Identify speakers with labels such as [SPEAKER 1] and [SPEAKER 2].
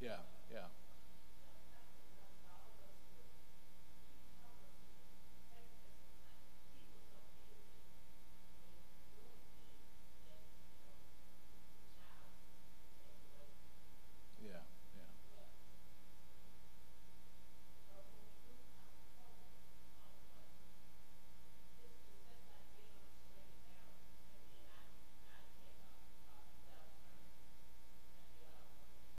[SPEAKER 1] Yeah, yeah.